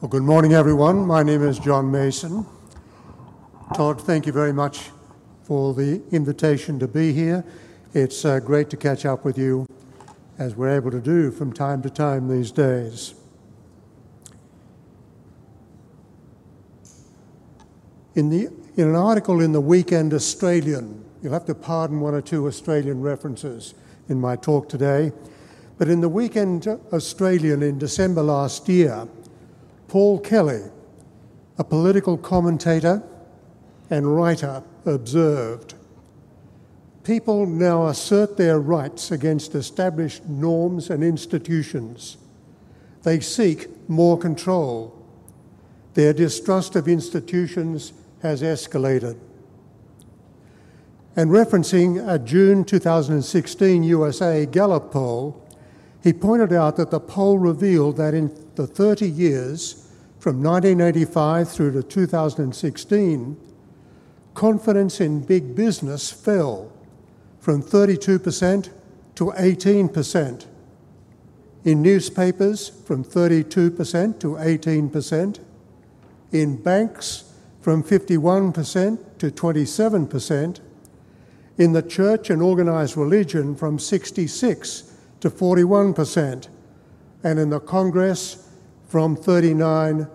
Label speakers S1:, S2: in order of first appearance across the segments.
S1: Well, good morning, everyone. My name is John Mason. Todd, thank you very much for the invitation to be here. It's uh, great to catch up with you as we're able to do from time to time these days. In, the, in an article in the Weekend Australian, you'll have to pardon one or two Australian references in my talk today, but in the Weekend Australian in December last year, Paul Kelly, a political commentator and writer, observed People now assert their rights against established norms and institutions. They seek more control. Their distrust of institutions has escalated. And referencing a June 2016 USA Gallup poll, he pointed out that the poll revealed that in the 30 years from 1985 through to 2016, confidence in big business fell from 32% to 18%. In newspapers, from 32% to 18%. In banks, from 51% to 27%. In the church and organised religion, from 66 to 41%. And in the Congress, from 39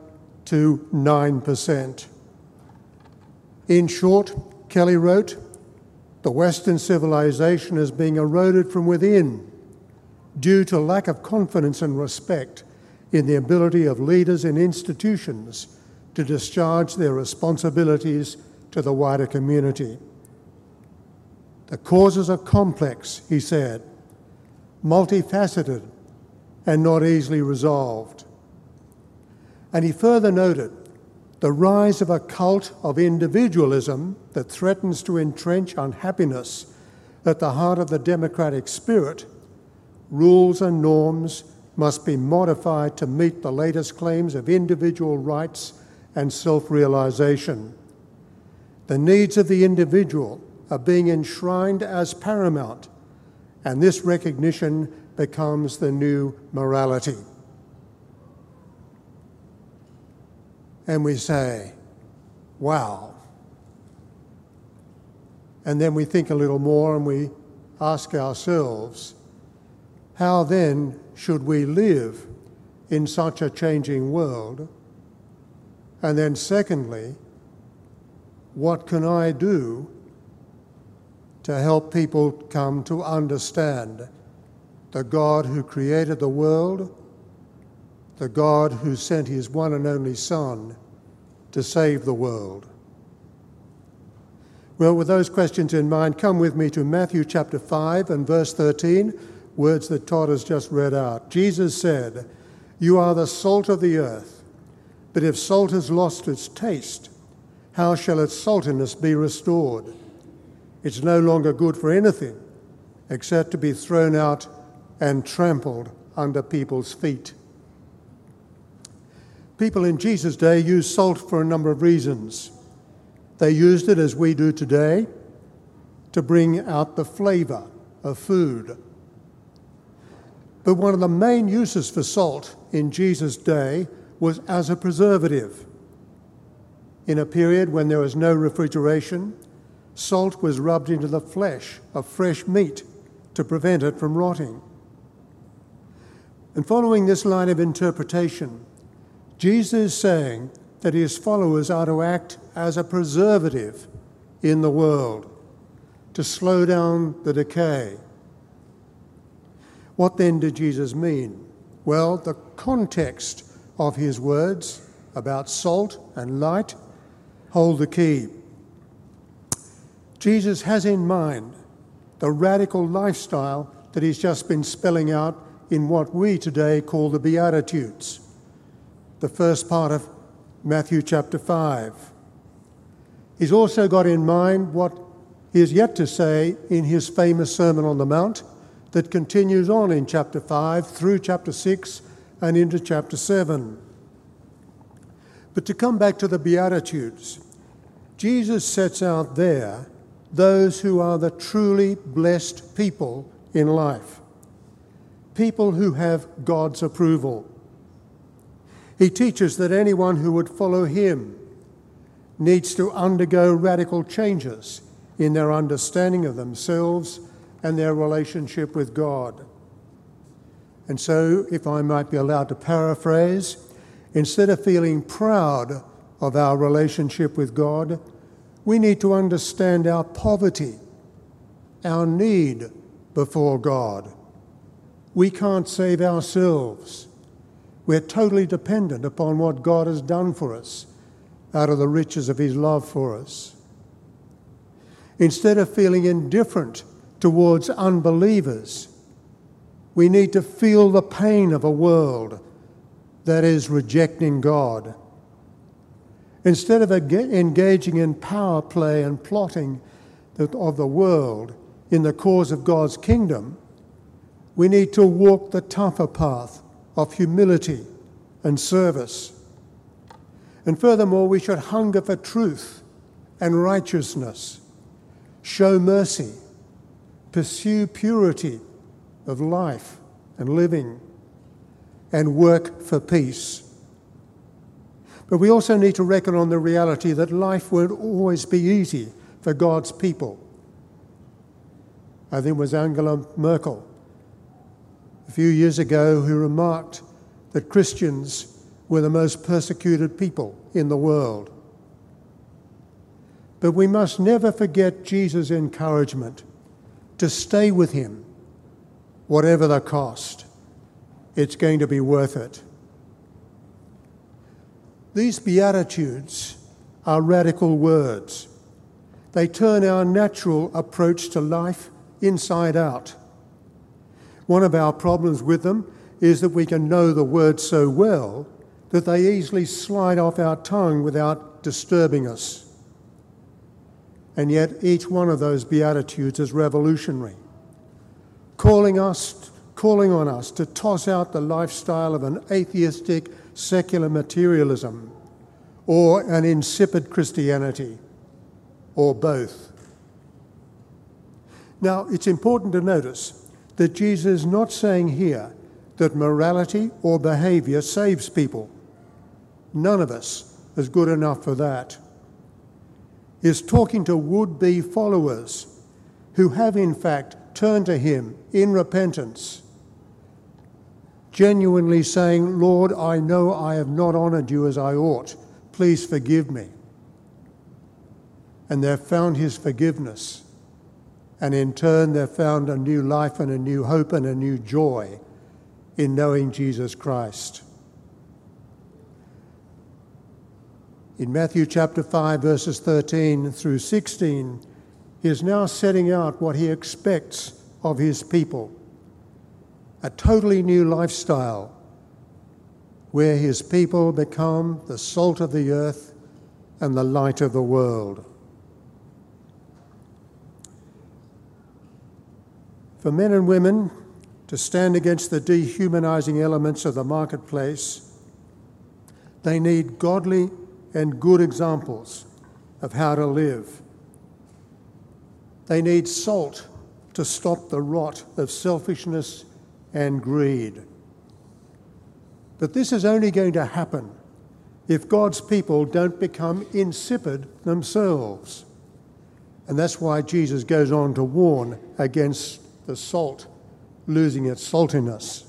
S1: to 9%. In short, Kelly wrote, the Western civilization is being eroded from within due to lack of confidence and respect in the ability of leaders and institutions to discharge their responsibilities to the wider community. The causes are complex, he said, multifaceted, and not easily resolved. And he further noted the rise of a cult of individualism that threatens to entrench unhappiness at the heart of the democratic spirit, rules and norms must be modified to meet the latest claims of individual rights and self realization. The needs of the individual are being enshrined as paramount, and this recognition becomes the new morality. and we say, wow. And then we think a little more and we ask ourselves, how then should we live in such a changing world? And then, secondly, what can I do to help people come to understand the God who created the world? the God who sent his one and only Son to save the world? Well, with those questions in mind, come with me to Matthew chapter 5 and verse 13, words that Todd has just read out. Jesus said, You are the salt of the earth, but if salt has lost its taste, how shall its saltiness be restored? It's no longer good for anything except to be thrown out and trampled under people's feet. People in Jesus' day used salt for a number of reasons. They used it, as we do today, to bring out the flavour of food. But one of the main uses for salt in Jesus' day was as a preservative. In a period when there was no refrigeration, salt was rubbed into the flesh of fresh meat to prevent it from rotting. And following this line of interpretation, Jesus is saying that his followers are to act as a preservative in the world to slow down the decay. What then did Jesus mean? Well, the context of his words about salt and light hold the key. Jesus has in mind the radical lifestyle that he's just been spelling out in what we today call the Beatitudes the first part of Matthew chapter 5. He's also got in mind what he is yet to say in his famous Sermon on the Mount that continues on in chapter 5 through chapter 6 and into chapter 7. But to come back to the Beatitudes, Jesus sets out there those who are the truly blessed people in life, people who have God's approval. He teaches that anyone who would follow him needs to undergo radical changes in their understanding of themselves and their relationship with God. And so, if I might be allowed to paraphrase, instead of feeling proud of our relationship with God, we need to understand our poverty, our need before God. We can't save ourselves. We're totally dependent upon what God has done for us out of the riches of His love for us. Instead of feeling indifferent towards unbelievers, we need to feel the pain of a world that is rejecting God. Instead of engaging in power play and plotting of the world in the cause of God's kingdom, we need to walk the tougher path of humility and service. And furthermore, we should hunger for truth and righteousness, show mercy, pursue purity of life and living, and work for peace. But we also need to reckon on the reality that life won't always be easy for God's people. I think it was Angela Merkel a few years ago who remarked that Christians were the most persecuted people in the world. But we must never forget Jesus' encouragement to stay with him, whatever the cost. It's going to be worth it. These Beatitudes are radical words. They turn our natural approach to life inside out. One of our problems with them is that we can know the words so well that they easily slide off our tongue without disturbing us. And yet, each one of those Beatitudes is revolutionary, calling, us, calling on us to toss out the lifestyle of an atheistic, secular materialism or an insipid Christianity, or both. Now, it's important to notice that Jesus is not saying here that morality or behaviour saves people. None of us is good enough for that. Talking to would be followers who have, in fact, turned to Him in repentance, genuinely saying, Lord, I know I have not honoured you as I ought. Please forgive me. And they've found His forgiveness and in turn, they've found a new life and a new hope and a new joy in knowing Jesus Christ. In Matthew chapter 5, verses 13 through 16, he is now setting out what he expects of his people a totally new lifestyle where his people become the salt of the earth and the light of the world. For men and women to stand against the dehumanizing elements of the marketplace, they need godly and good examples of how to live. They need salt to stop the rot of selfishness and greed. But this is only going to happen if God's people don't become insipid themselves. And that's why Jesus goes on to warn against the salt losing its saltiness.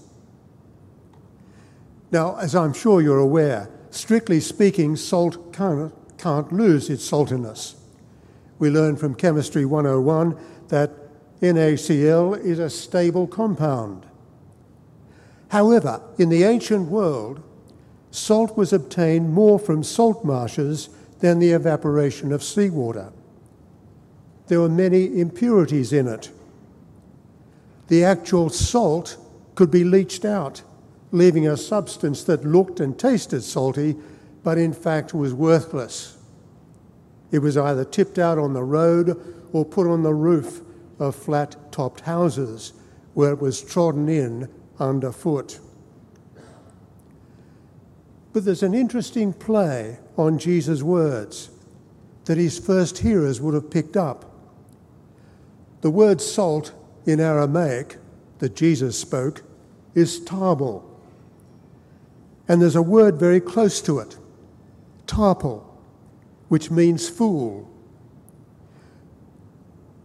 S1: Now, as I'm sure you're aware, strictly speaking, salt can't, can't lose its saltiness. We learn from Chemistry 101 that NaCl is a stable compound. However, in the ancient world, salt was obtained more from salt marshes than the evaporation of seawater. There were many impurities in it the actual salt could be leached out, leaving a substance that looked and tasted salty, but in fact was worthless. It was either tipped out on the road or put on the roof of flat topped houses where it was trodden in underfoot. But there's an interesting play on Jesus' words that his first hearers would have picked up. The word salt in Aramaic that Jesus spoke is tabor. And there's a word very close to it, tarpal, which means fool.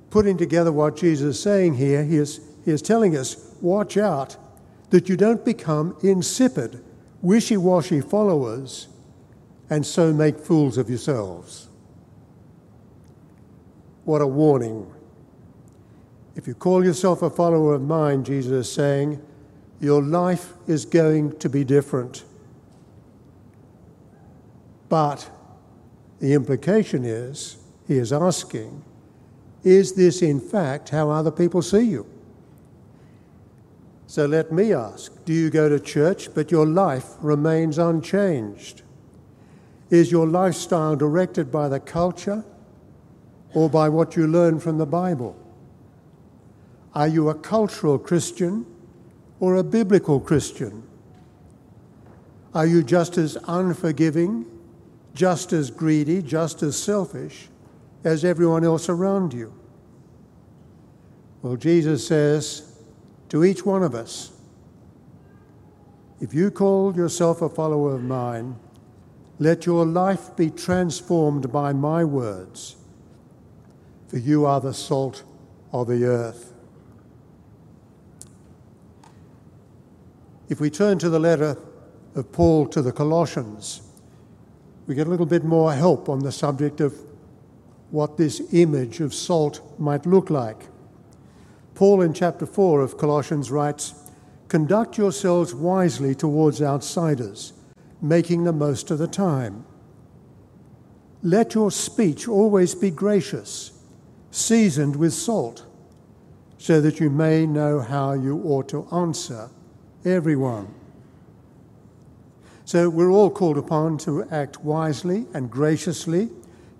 S1: Putting together what Jesus is saying here, he is, he is telling us watch out that you don't become insipid, wishy washy followers and so make fools of yourselves. What a warning. If you call yourself a follower of mine, Jesus is saying, your life is going to be different. But the implication is, he is asking, is this in fact how other people see you? So let me ask do you go to church but your life remains unchanged? Is your lifestyle directed by the culture or by what you learn from the Bible? Are you a cultural Christian or a biblical Christian? Are you just as unforgiving, just as greedy, just as selfish as everyone else around you? Well, Jesus says, to each one of us. If you call yourself a follower of mine, let your life be transformed by my words, for you are the salt of the earth. If we turn to the letter of Paul to the Colossians, we get a little bit more help on the subject of what this image of salt might look like. Paul in chapter 4 of Colossians writes, Conduct yourselves wisely towards outsiders, making the most of the time. Let your speech always be gracious, seasoned with salt, so that you may know how you ought to answer everyone. So we're all called upon to act wisely and graciously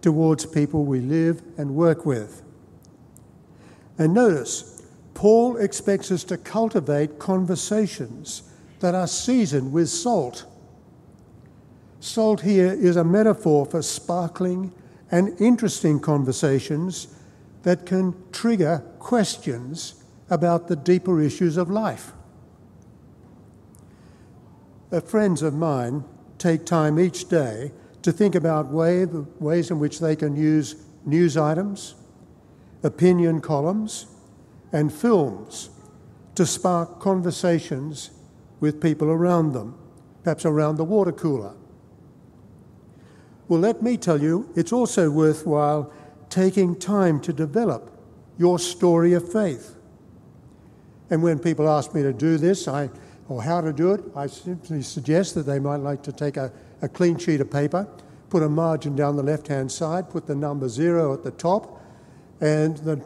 S1: towards people we live and work with. And notice, Paul expects us to cultivate conversations that are seasoned with salt. Salt here is a metaphor for sparkling and interesting conversations that can trigger questions about the deeper issues of life. Uh, friends of mine take time each day to think about way, ways in which they can use news items, opinion columns, and films to spark conversations with people around them, perhaps around the water cooler. Well, let me tell you, it's also worthwhile taking time to develop your story of faith. And when people ask me to do this, I, or how to do it, I simply suggest that they might like to take a, a clean sheet of paper, put a margin down the left hand side, put the number zero at the top, and the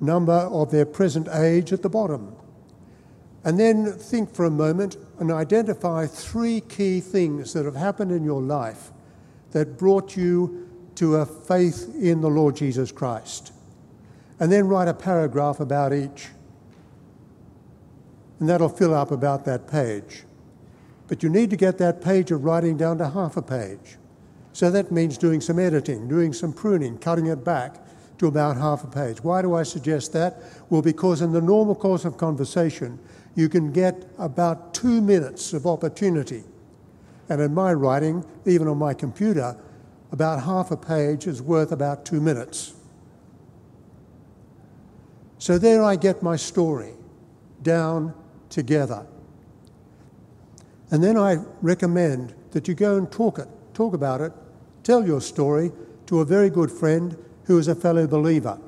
S1: number of their present age at the bottom. And then think for a moment and identify three key things that have happened in your life that brought you to a faith in the Lord Jesus Christ. And then write a paragraph about each. And that'll fill up about that page. But you need to get that page of writing down to half a page. So that means doing some editing, doing some pruning, cutting it back, to about half a page. Why do I suggest that? Well, because in the normal course of conversation, you can get about two minutes of opportunity. And in my writing, even on my computer, about half a page is worth about two minutes. So there I get my story down together. And then I recommend that you go and talk it, talk about it, tell your story to a very good friend who is a fellow believer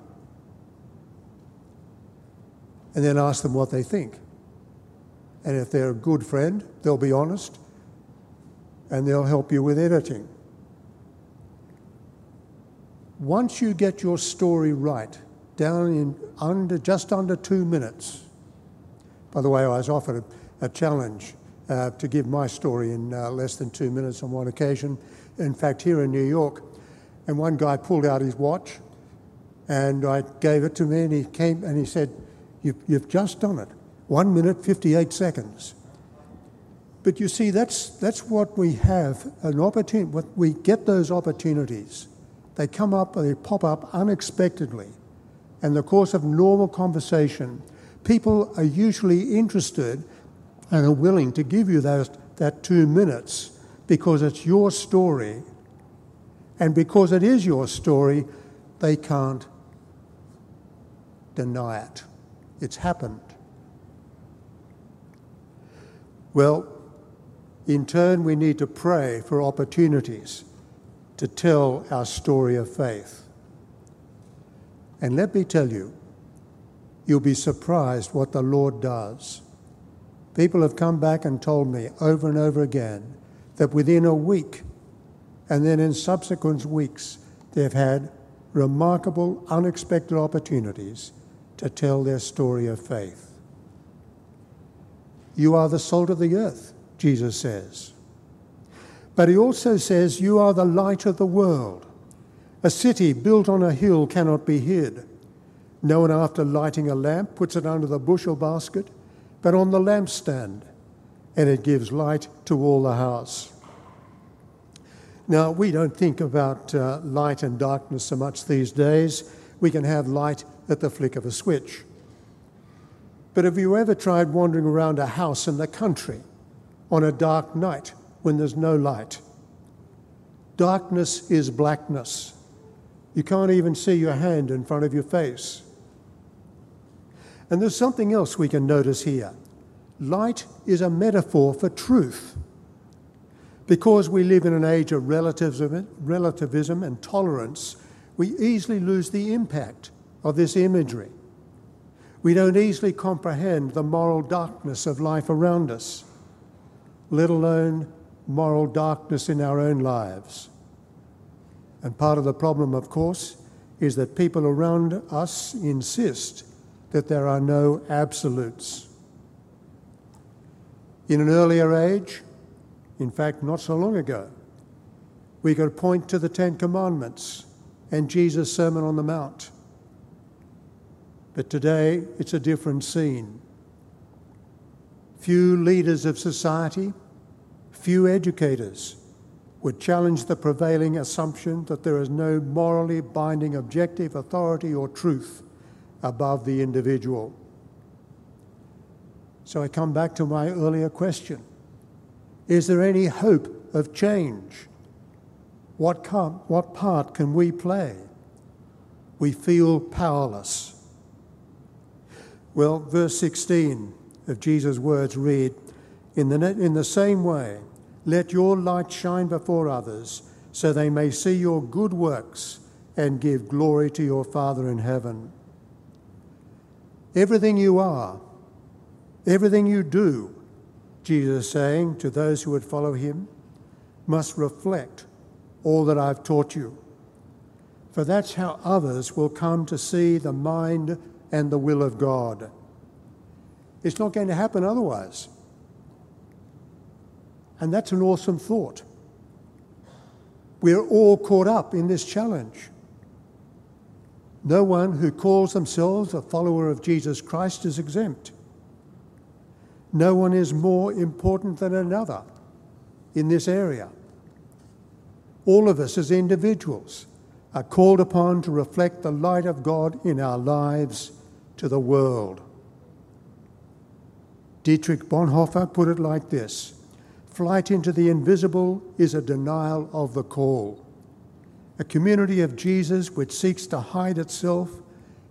S1: and then ask them what they think. And if they're a good friend, they'll be honest and they'll help you with editing. Once you get your story right, down in under just under two minutes. By the way, I was offered a, a challenge uh, to give my story in uh, less than two minutes on one occasion. In fact, here in New York, and one guy pulled out his watch and I gave it to me and he came and he said, You've, you've just done it. One minute, 58 seconds. But you see, that's, that's what we have an opportunity, we get those opportunities. They come up, they pop up unexpectedly. In the course of normal conversation, people are usually interested and are willing to give you those, that two minutes because it's your story. And because it is your story, they can't deny it. It's happened. Well, in turn, we need to pray for opportunities to tell our story of faith. And let me tell you, you'll be surprised what the Lord does. People have come back and told me over and over again that within a week and then in subsequent weeks, they've had remarkable, unexpected opportunities to tell their story of faith. You are the salt of the earth, Jesus says. But he also says, You are the light of the world. A city built on a hill cannot be hid. No one, after lighting a lamp, puts it under the bushel basket, but on the lampstand, and it gives light to all the house. Now, we don't think about uh, light and darkness so much these days. We can have light at the flick of a switch. But have you ever tried wandering around a house in the country on a dark night when there's no light? Darkness is blackness. You can't even see your hand in front of your face. And there's something else we can notice here. Light is a metaphor for truth. Because we live in an age of relativism, and tolerance, we easily lose the impact of this imagery. We don't easily comprehend the moral darkness of life around us, let alone moral darkness in our own lives. And part of the problem, of course, is that people around us insist that there are no absolutes. In an earlier age, in fact, not so long ago, we could point to the Ten Commandments and Jesus' Sermon on the Mount. But today, it's a different scene. Few leaders of society, few educators would challenge the prevailing assumption that there is no morally binding objective authority or truth above the individual. So I come back to my earlier question is there any hope of change? What, com- what part can we play? We feel powerless. Well, verse 16 of Jesus' words read in the, in the same way, let your light shine before others so they may see your good works and give glory to your Father in heaven. Everything you are, everything you do, Jesus saying to those who would follow him, must reflect all that I've taught you. For that's how others will come to see the mind and the will of God. It's not going to happen otherwise. And that's an awesome thought. We're all caught up in this challenge. No one who calls themselves a follower of Jesus Christ is exempt. No one is more important than another in this area. All of us as individuals are called upon to reflect the light of God in our lives to the world. Dietrich Bonhoeffer put it like this Flight into the invisible is a denial of the call. A community of Jesus which seeks to hide itself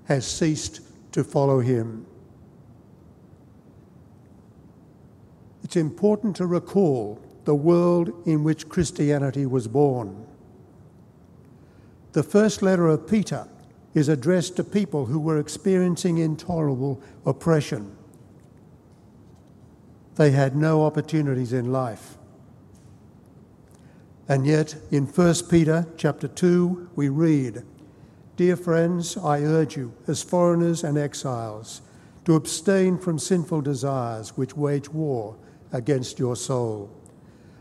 S1: has ceased to follow him. It's important to recall the world in which Christianity was born. The first letter of Peter is addressed to people who were experiencing intolerable oppression. They had no opportunities in life. And yet in 1 Peter chapter 2 we read, Dear friends, I urge you as foreigners and exiles to abstain from sinful desires which wage war against your soul.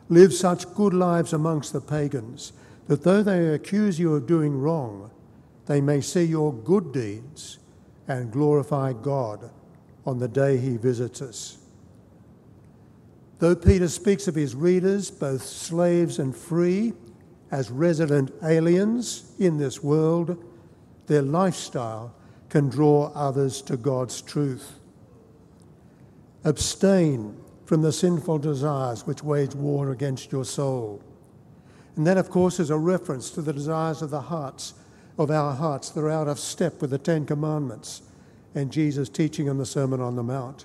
S1: Live such good lives amongst the pagans that though they accuse you of doing wrong, they may see your good deeds and glorify God on the day he visits us. Though Peter speaks of his readers, both slaves and free, as resident aliens in this world, their lifestyle can draw others to God's truth. Abstain from the sinful desires which wage war against your soul. And that, of course, is a reference to the desires of the hearts, of our hearts that are out of step with the Ten Commandments and Jesus' teaching in the Sermon on the Mount.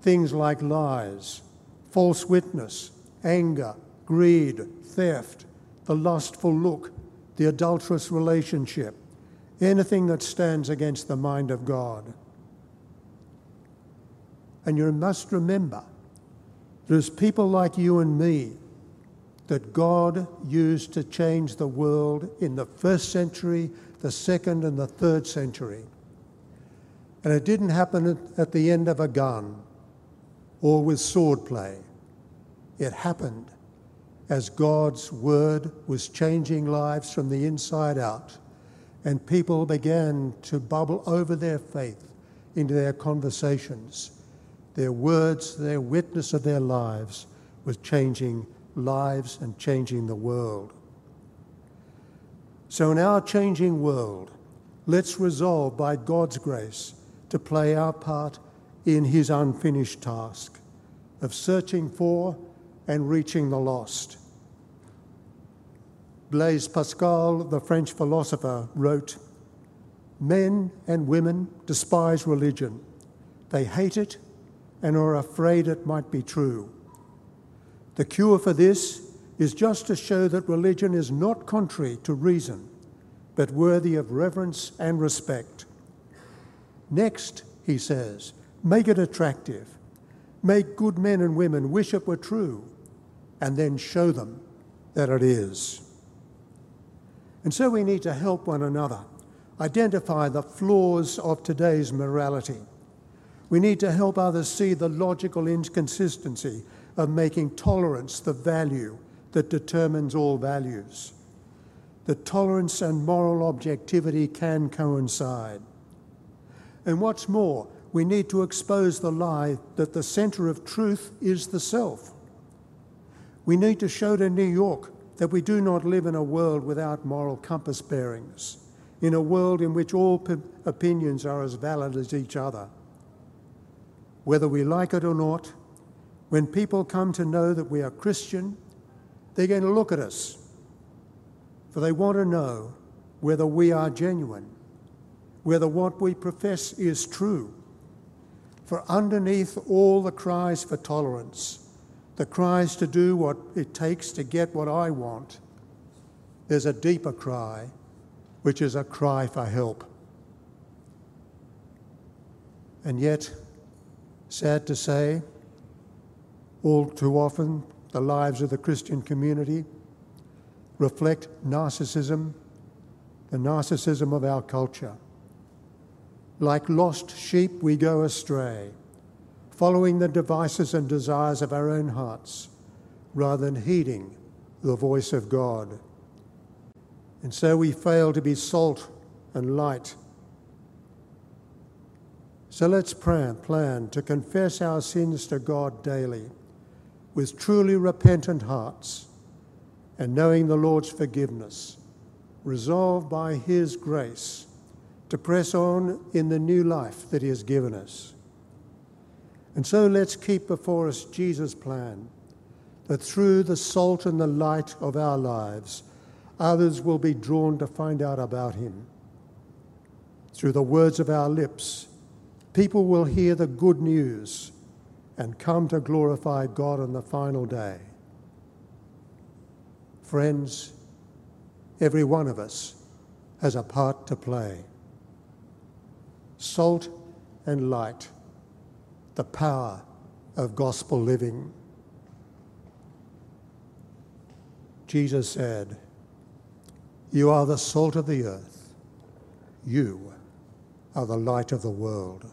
S1: Things like lies, false witness, anger, greed, theft, the lustful look, the adulterous relationship, anything that stands against the mind of God. And you must remember there's people like you and me that God used to change the world in the first century, the second, and the third century. And it didn't happen at the end of a gun or with swordplay. It happened as God's word was changing lives from the inside out, and people began to bubble over their faith into their conversations. Their words, their witness of their lives was changing lives and changing the world. So, in our changing world, let's resolve by God's grace to play our part in His unfinished task of searching for and reaching the lost. Blaise Pascal, the French philosopher, wrote Men and women despise religion. They hate it and are afraid it might be true. The cure for this is just to show that religion is not contrary to reason, but worthy of reverence and respect. Next, he says, make it attractive. Make good men and women wish it were true, and then show them that it is. And so we need to help one another identify the flaws of today's morality. We need to help others see the logical inconsistency of making tolerance the value that determines all values. That tolerance and moral objectivity can coincide. And what's more, we need to expose the lie that the centre of truth is the self. We need to show to New York that we do not live in a world without moral compass bearings, in a world in which all opinions are as valid as each other. Whether we like it or not, when people come to know that we are Christian, they're going to look at us, for they want to know whether we are genuine, whether what we profess is true. For underneath all the cries for tolerance, the cries to do what it takes to get what I want, there's a deeper cry, which is a cry for help. And yet, sad to say, all too often, the lives of the Christian community reflect narcissism, the narcissism of our culture. Like lost sheep, we go astray, following the devices and desires of our own hearts rather than heeding the voice of God. And so we fail to be salt and light. So let's plan, plan to confess our sins to God daily with truly repentant hearts and knowing the Lord's forgiveness, resolved by His grace to press on in the new life that He has given us. And so let's keep before us Jesus' plan that through the salt and the light of our lives, others will be drawn to find out about Him. Through the words of our lips, people will hear the good news and come to glorify God on the final day. Friends, every one of us has a part to play. Salt and light, the power of gospel living. Jesus said, You are the salt of the earth. You are the light of the world.